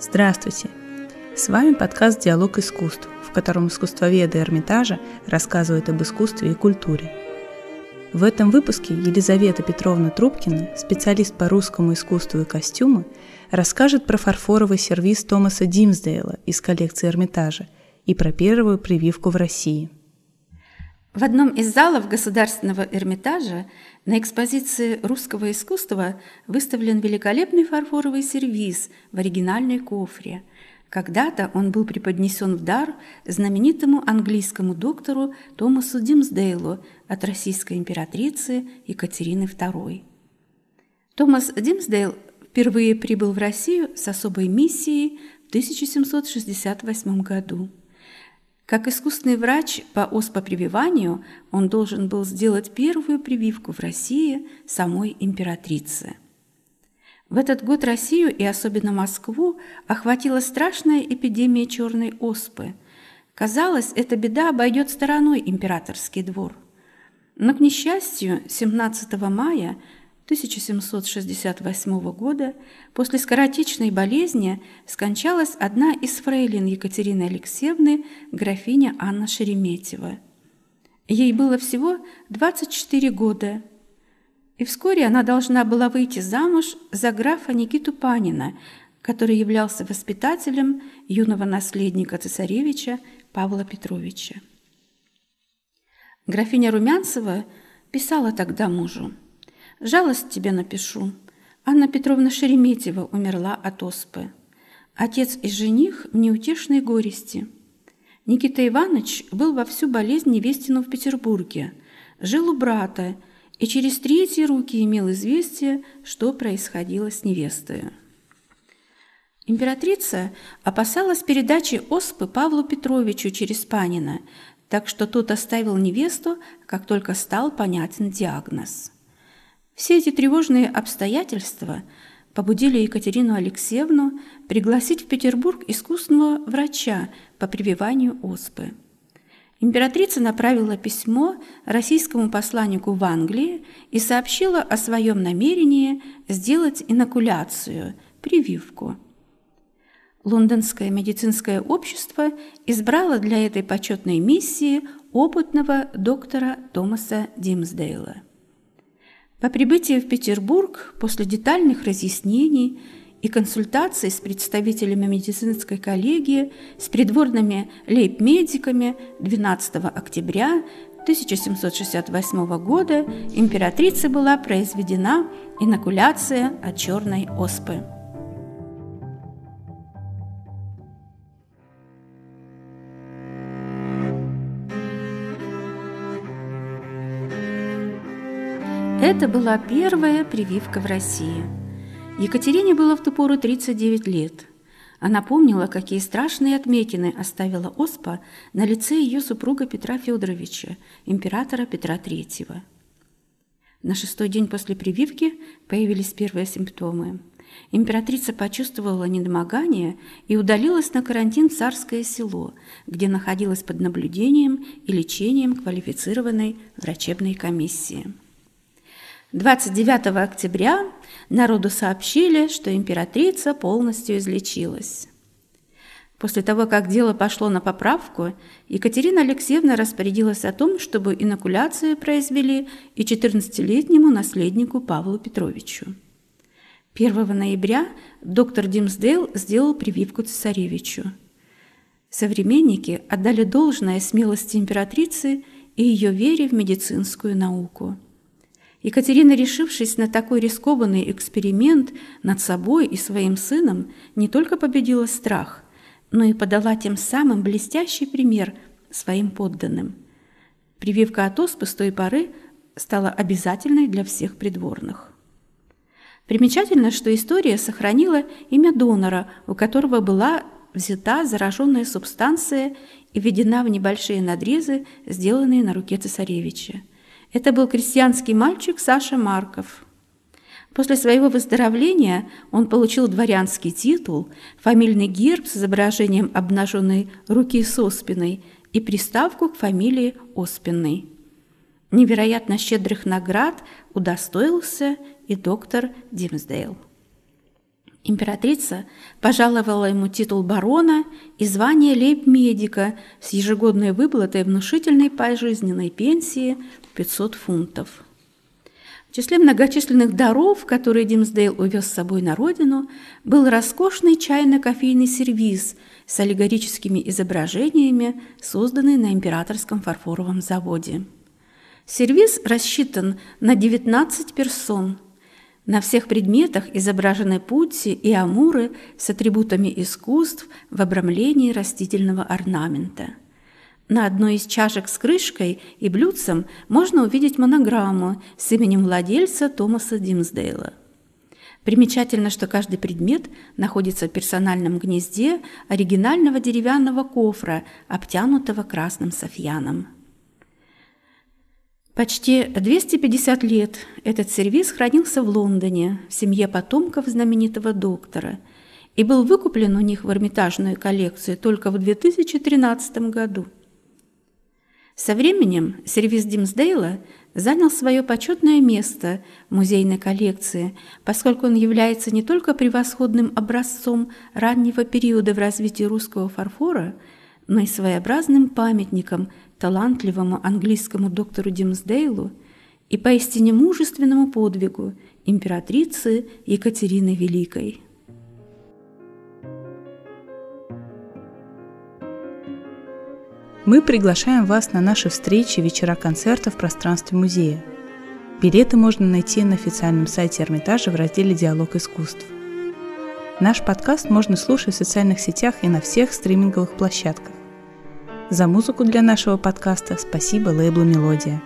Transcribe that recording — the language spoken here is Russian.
Здравствуйте! С вами подкаст «Диалог искусств», в котором искусствоведы Эрмитажа рассказывают об искусстве и культуре. В этом выпуске Елизавета Петровна Трубкина, специалист по русскому искусству и костюму, расскажет про фарфоровый сервиз Томаса Димсдейла из коллекции Эрмитажа и про первую прививку в России – в одном из залов Государственного Эрмитажа на экспозиции русского искусства выставлен великолепный фарфоровый сервиз в оригинальной кофре. Когда-то он был преподнесен в дар знаменитому английскому доктору Томасу Димсдейлу от российской императрицы Екатерины II. Томас Димсдейл впервые прибыл в Россию с особой миссией в 1768 году. Как искусственный врач по оспопрививанию он должен был сделать первую прививку в России самой императрице. В этот год Россию и особенно Москву охватила страшная эпидемия черной оспы. Казалось, эта беда обойдет стороной императорский двор. Но, к несчастью, 17 мая 1768 года после скоротечной болезни скончалась одна из фрейлин Екатерины Алексеевны, графиня Анна Шереметьева. Ей было всего 24 года, и вскоре она должна была выйти замуж за графа Никиту Панина, который являлся воспитателем юного наследника цесаревича Павла Петровича. Графиня Румянцева писала тогда мужу – Жалость тебе напишу. Анна Петровна Шереметьева умерла от оспы. Отец и жених в неутешной горести. Никита Иванович был во всю болезнь невестину в Петербурге, жил у брата и через третьи руки имел известие, что происходило с невестой. Императрица опасалась передачи оспы Павлу Петровичу через Панина, так что тот оставил невесту, как только стал понятен диагноз. Все эти тревожные обстоятельства побудили Екатерину Алексеевну пригласить в Петербург искусного врача по прививанию оспы. Императрица направила письмо российскому посланнику в Англии и сообщила о своем намерении сделать инокуляцию, прививку. Лондонское медицинское общество избрало для этой почетной миссии опытного доктора Томаса Димсдейла. По прибытии в Петербург после детальных разъяснений и консультаций с представителями медицинской коллегии, с придворными лейб-медиками 12 октября 1768 года императрице была произведена инокуляция от черной оспы. Это была первая прививка в России. Екатерине было в ту пору 39 лет. Она помнила, какие страшные отметины оставила оспа на лице ее супруга Петра Федоровича, императора Петра III. На шестой день после прививки появились первые симптомы. Императрица почувствовала недомогание и удалилась на карантин в Царское село, где находилась под наблюдением и лечением квалифицированной врачебной комиссии. 29 октября народу сообщили, что императрица полностью излечилась. После того, как дело пошло на поправку, Екатерина Алексеевна распорядилась о том, чтобы инокуляцию произвели и 14-летнему наследнику Павлу Петровичу. 1 ноября доктор Димсдейл сделал прививку цесаревичу. Современники отдали должное смелости императрицы и ее вере в медицинскую науку – Екатерина, решившись на такой рискованный эксперимент над собой и своим сыном, не только победила страх, но и подала тем самым блестящий пример своим подданным. Прививка от оспы с той поры стала обязательной для всех придворных. Примечательно, что история сохранила имя донора, у которого была взята зараженная субстанция и введена в небольшие надрезы, сделанные на руке цесаревича. Это был крестьянский мальчик Саша Марков. После своего выздоровления он получил дворянский титул, фамильный герб с изображением обнаженной руки с оспиной и приставку к фамилии Оспиной. Невероятно щедрых наград удостоился и доктор Димсдейл. Императрица пожаловала ему титул барона и звание лейб-медика с ежегодной выплатой внушительной пожизненной пенсии в 500 фунтов. В числе многочисленных даров, которые Димсдейл увез с собой на родину, был роскошный чайно-кофейный сервиз с аллегорическими изображениями, созданный на императорском фарфоровом заводе. Сервиз рассчитан на 19 персон – на всех предметах изображены пути и амуры с атрибутами искусств в обрамлении растительного орнамента. На одной из чашек с крышкой и блюдцем можно увидеть монограмму с именем владельца Томаса Димсдейла. Примечательно, что каждый предмет находится в персональном гнезде оригинального деревянного кофра, обтянутого красным софьяном. Почти 250 лет этот сервис хранился в Лондоне в семье потомков знаменитого доктора и был выкуплен у них в Эрмитажную коллекцию только в 2013 году. Со временем сервис Димсдейла занял свое почетное место в музейной коллекции, поскольку он является не только превосходным образцом раннего периода в развитии русского фарфора, но и своеобразным памятником талантливому английскому доктору Димсдейлу и поистине мужественному подвигу императрицы Екатерины Великой. Мы приглашаем вас на наши встречи, вечера концерта в пространстве музея. Билеты можно найти на официальном сайте Эрмитажа в разделе «Диалог искусств». Наш подкаст можно слушать в социальных сетях и на всех стриминговых площадках. За музыку для нашего подкаста спасибо лейблу «Мелодия».